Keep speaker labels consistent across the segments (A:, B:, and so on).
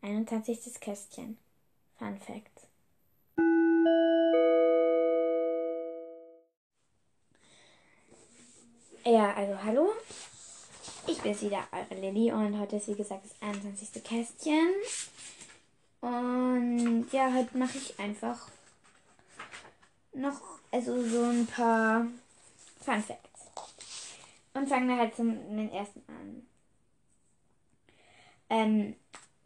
A: 21. Kästchen Fun Facts Ja, also hallo. Ich bin wieder eure Lilly und heute ist wie gesagt das 21. Kästchen. Und ja, heute mache ich einfach noch also so ein paar Fun Facts. Und fangen wir halt zum den ersten an. Ähm,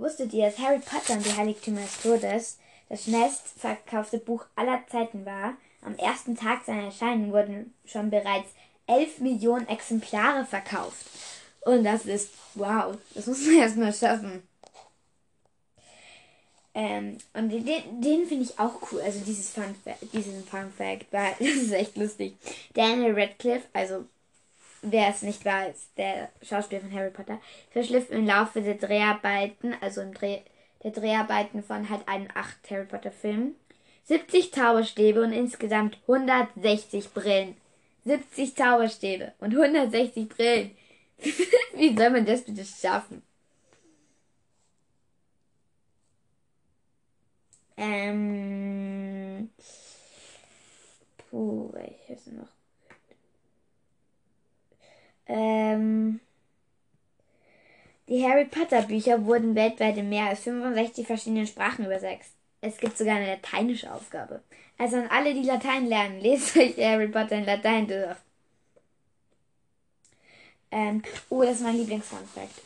A: wusstet ihr, dass Harry Potter und die Heiligtümer des Todes das schnellstverkaufte Buch aller Zeiten war? Am ersten Tag seiner Erscheinung wurden schon bereits 11 Millionen Exemplare verkauft. Und das ist, wow, das muss man erstmal schaffen. Ähm, und den, den finde ich auch cool, also dieses Fun, diesen Fun Fact, weil das ist echt lustig. Daniel Radcliffe, also wer es nicht weiß, der Schauspieler von Harry Potter, verschliff im Laufe der Dreharbeiten, also im Dreh, der Dreharbeiten von halt einem acht Harry Potter Filmen, 70 Zauberstäbe und insgesamt 160 Brillen. 70 Zauberstäbe und 160 Brillen. Wie soll man das bitte schaffen? Ähm. Puh, welches noch? Ähm. Die Harry Potter Bücher wurden weltweit in mehr als 65 verschiedenen Sprachen übersetzt. Es gibt sogar eine lateinische Aufgabe. Also an alle, die Latein lernen, lest euch Harry Potter in Latein durch. Ähm, oh, das ist mein Lieblingsfunfact.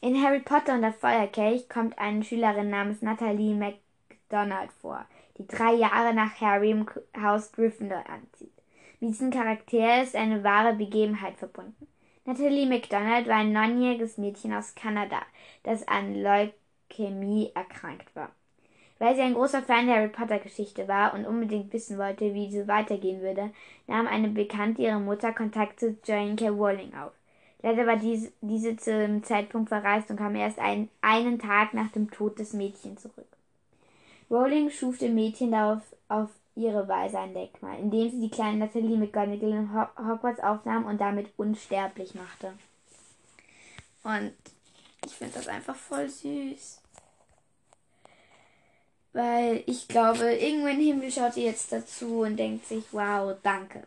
A: In Harry Potter und der Feuerkelch kommt eine Schülerin namens Natalie MacDonald vor, die drei Jahre nach Harry im Haus Gryffindor anzieht. Mit diesem Charakter ist eine wahre Begebenheit verbunden. Natalie MacDonald war ein neunjähriges Mädchen aus Kanada, das an Leukämie erkrankt war. Weil sie ein großer Fan der Harry Potter Geschichte war und unbedingt wissen wollte, wie sie weitergehen würde, nahm eine Bekannte ihrer Mutter Kontakt zu Joanne K. Rowling auf. Leider war diese, diese zum Zeitpunkt verreist und kam erst ein, einen Tag nach dem Tod des Mädchens zurück. Rowling schuf dem Mädchen darauf auf ihre Weise ein Denkmal, indem sie die kleine Natalie McGonagall in Hogwarts aufnahm und damit unsterblich machte. Und ich finde das einfach voll süß. Weil ich glaube, irgendwo im Himmel schaut ihr jetzt dazu und denkt sich, wow, danke.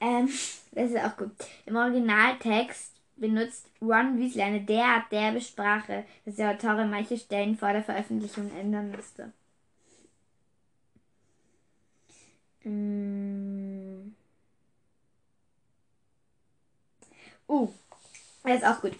A: Ähm, das ist auch gut. Im Originaltext benutzt Ron Weasley eine derart derbe Sprache, dass der Autorin manche Stellen vor der Veröffentlichung ändern musste. Mm. Uh, das ist auch gut.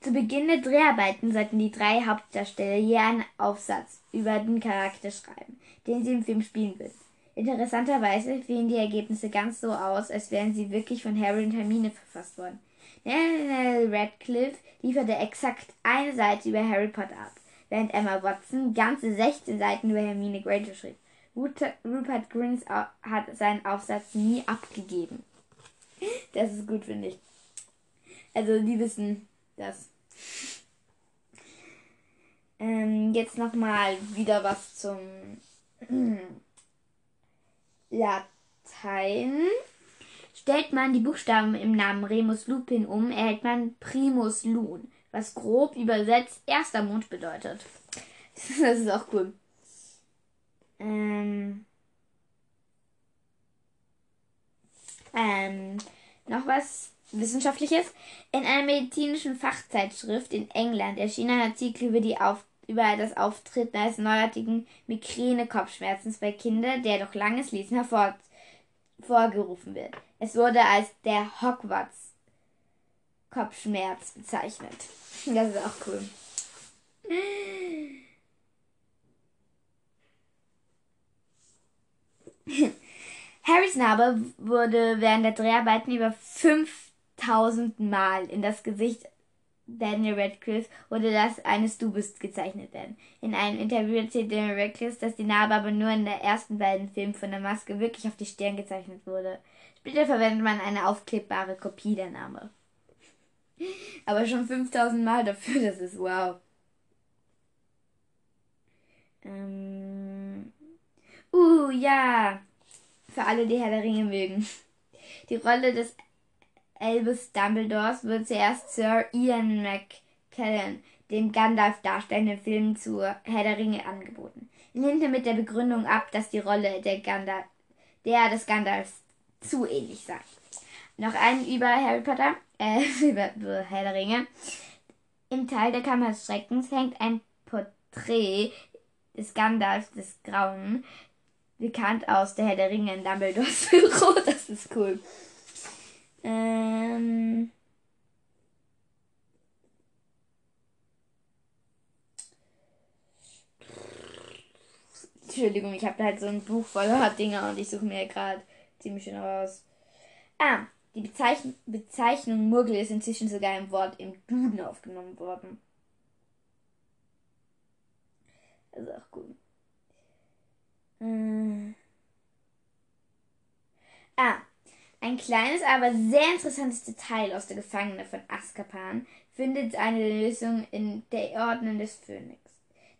A: Zu Beginn der Dreharbeiten sollten die drei Hauptdarsteller je einen Aufsatz über den Charakter schreiben, den sie im Film spielen würden. Interessanterweise fielen die Ergebnisse ganz so aus, als wären sie wirklich von Harry und Hermine verfasst worden. Daniel Radcliffe lieferte exakt eine Seite über Harry Potter ab, während Emma Watson ganze 16 Seiten über Hermine Granger schrieb. Rupert Grins hat seinen Aufsatz nie abgegeben. Das ist gut, finde ich. Also, die wissen das. Ähm, jetzt nochmal wieder was zum Latein. Stellt man die Buchstaben im Namen Remus Lupin um, erhält man Primus Lun, was grob übersetzt erster Mond bedeutet. Das ist auch cool. Ähm, ähm, noch was Wissenschaftliches. In einer medizinischen Fachzeitschrift in England erschien ein Artikel über, die Auf über das Auftreten eines neuartigen Migräne-Kopfschmerzens bei Kindern, der durch langes Lesen hervorgerufen wird. Es wurde als der Hogwarts Kopfschmerz bezeichnet. Das ist auch cool. Harrys Narbe wurde während der Dreharbeiten über 5000 Mal in das Gesicht Daniel Radcliffe oder das eines Du bist gezeichnet werden. In einem Interview erzählt Daniel Radcliffe, dass die Narbe aber nur in der ersten beiden Filmen von der Maske wirklich auf die Stirn gezeichnet wurde. Später verwendet man eine aufklebbare Kopie der Narbe. Aber schon 5000 Mal dafür, das ist wow. Ähm. Uh, ja. Für alle, die Herr der Ringe mögen. Die Rolle des Albus Dumbledores wird zuerst Sir Ian McKellen, dem Gandalf darstellenden Film zu Herr der Ringe, angeboten. Lehnte mit der Begründung ab, dass die Rolle der, Gandalf, der des Gandalfs zu ähnlich sei. Noch einen über Harry Potter, äh, über Herr der Ringe. Im Teil der Kammer des Schreckens hängt ein Porträt des Gandalfs des Grauen, bekannt aus der Herr der Ringe in Dumbledores Büro. Das ist cool. Ähm. Entschuldigung, ich habe halt so ein Buch voller Dinger und ich suche mir gerade ziemlich schön raus. Ah, die Bezeichnung, Bezeichnung Muggel ist inzwischen sogar im Wort im Duden aufgenommen worden. Das ist auch gut. Äh. Ah, ein kleines, aber sehr interessantes Detail aus der Gefangene von Azkaban findet eine Lösung in der Ordnung des Phönix.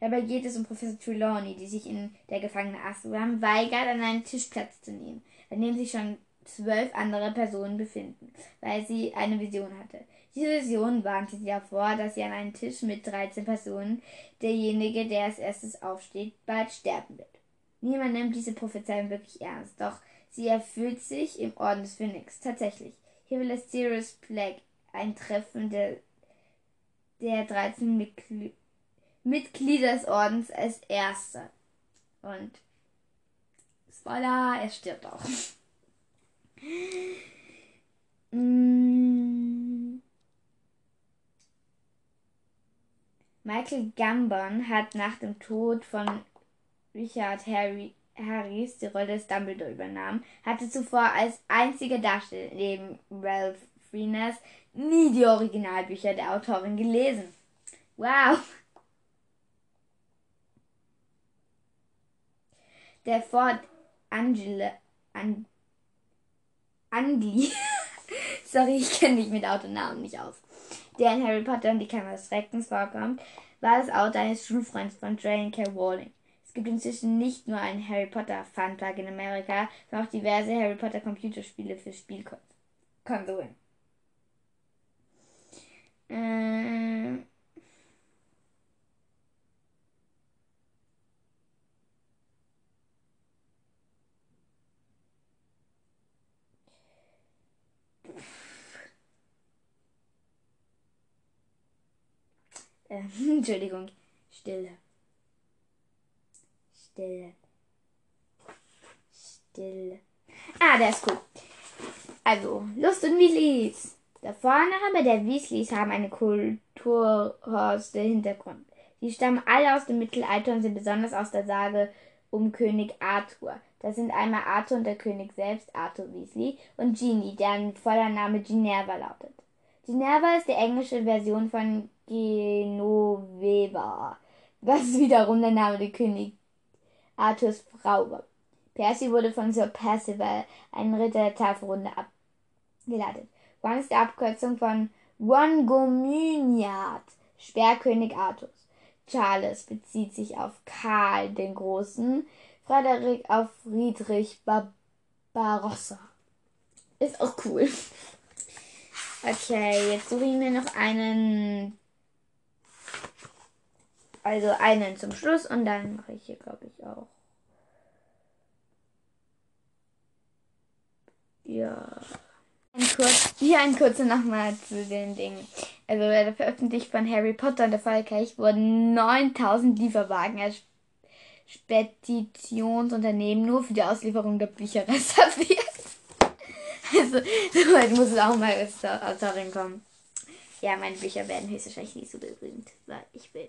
A: Dabei geht es um Professor Trelawney, die sich in der Gefangene Azkaban weigert, an einen Tisch Platz zu nehmen, an dem sich schon zwölf andere Personen befinden, weil sie eine Vision hatte. Diese Vision warnte sie davor, dass sie an einem Tisch mit 13 Personen, derjenige, der als erstes aufsteht, bald sterben wird. Niemand nimmt diese Prophezeiung wirklich ernst, doch Sie erfüllt sich im Orden des Phönix. Tatsächlich. Hier will es Sirius Black ein Treffen der, der 13 Mitgl Mitglieder des Ordens als erster. Und Spoiler, er stirbt auch. Mm. Michael Gambon hat nach dem Tod von Richard Harry Harrys die Rolle des Dumbledore übernahm, hatte zuvor als einziger Darsteller neben Ralph Fiennes nie die Originalbücher der Autorin gelesen. Wow! Der Ford Angela An, Angli Sorry, ich kenne mich mit Autonamen nicht aus. Der in Harry Potter und die Kammer des Schreckens vorkommt, war das Auto eines Schulfreunds von J.K. Rowling gibt inzwischen nicht nur einen Harry Potter Funpark in Amerika, sondern auch diverse Harry Potter Computerspiele für Spielkonsolen. Äh, äh, Entschuldigung, Stille. Stille. Stille. Ah, der ist cool. Also, Lust und Weasleys. Der Vorname der Weasleys haben eine Kultur aus dem Hintergrund. Sie stammen alle aus dem Mittelalter und sind besonders aus der Sage um König Arthur. Das sind einmal Arthur und der König selbst, Arthur Weasley, und Genie, deren voller Name Ginerva lautet. Ginerva ist die englische Version von Genoveva, was wiederum der Name der König Arthurs Frau war. Percy wurde von Sir Percival, einem Ritter der Tafelrunde, abgeleitet. Ron ist die Abkürzung von Ron Sperrkönig Arthurs. Charles bezieht sich auf Karl den Großen, Frederik auf Friedrich Barbarossa. Ist auch cool. Okay, jetzt suche ich mir noch einen also einen zum Schluss und dann mache ich hier, glaube ich, auch. Ja. Ein kurz, hier ein kurzer nochmal zu den Dingen. Also bei der Veröffentlichung von Harry Potter und der Fallkelch wurden 9000 Lieferwagen als Speditionsunternehmen nur für die Auslieferung der Bücher reserviert. Also, soweit muss es auch mal als Autorin kommen. Ja, meine Bücher werden höchstwahrscheinlich nicht so berühmt, weil ich will